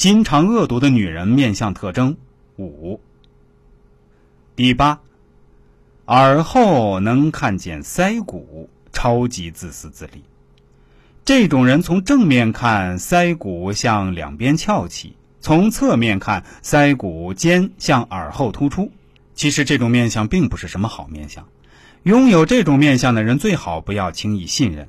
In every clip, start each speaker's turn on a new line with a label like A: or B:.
A: 心肠恶毒的女人面相特征五。第八，耳后能看见腮骨，超级自私自利。这种人从正面看，腮骨向两边翘起；从侧面看，腮骨尖向耳后突出。其实这种面相并不是什么好面相。拥有这种面相的人，最好不要轻易信任。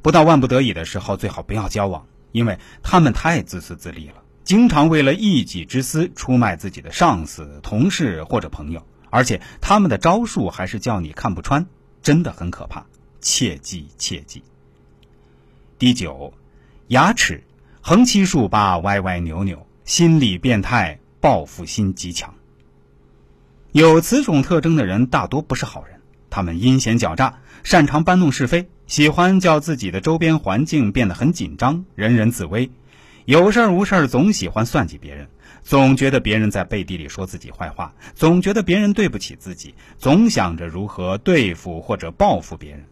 A: 不到万不得已的时候，最好不要交往，因为他们太自私自利了，经常为了一己之私出卖自己的上司、同事或者朋友，而且他们的招数还是叫你看不穿，真的很可怕，切记切记。第九，牙齿横七竖八、歪歪扭扭，心理变态，报复心极强。有此种特征的人大多不是好人，他们阴险狡诈，擅长搬弄是非，喜欢叫自己的周边环境变得很紧张，人人自危，有事儿无事儿总喜欢算计别人，总觉得别人在背地里说自己坏话，总觉得别人对不起自己，总想着如何对付或者报复别人。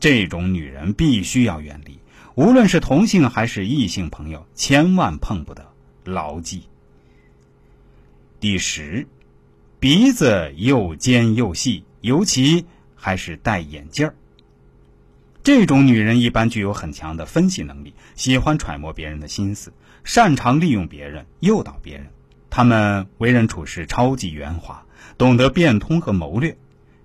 A: 这种女人必须要远离。无论是同性还是异性朋友，千万碰不得，牢记。第十，鼻子又尖又细，尤其还是戴眼镜儿。这种女人一般具有很强的分析能力，喜欢揣摩别人的心思，擅长利用别人，诱导别人。她们为人处事超级圆滑，懂得变通和谋略。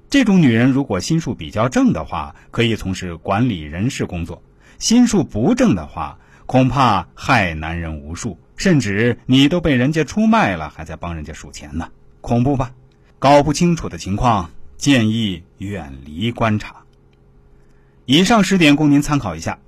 A: 这种女人如果心术比较正的话，可以从事管理人事工作。心术不正的话，恐怕害男人无数，甚至你都被人家出卖了，还在帮人家数钱呢，恐怖吧？搞不清楚的情况，建议远离观察。以上十点供您参考一下。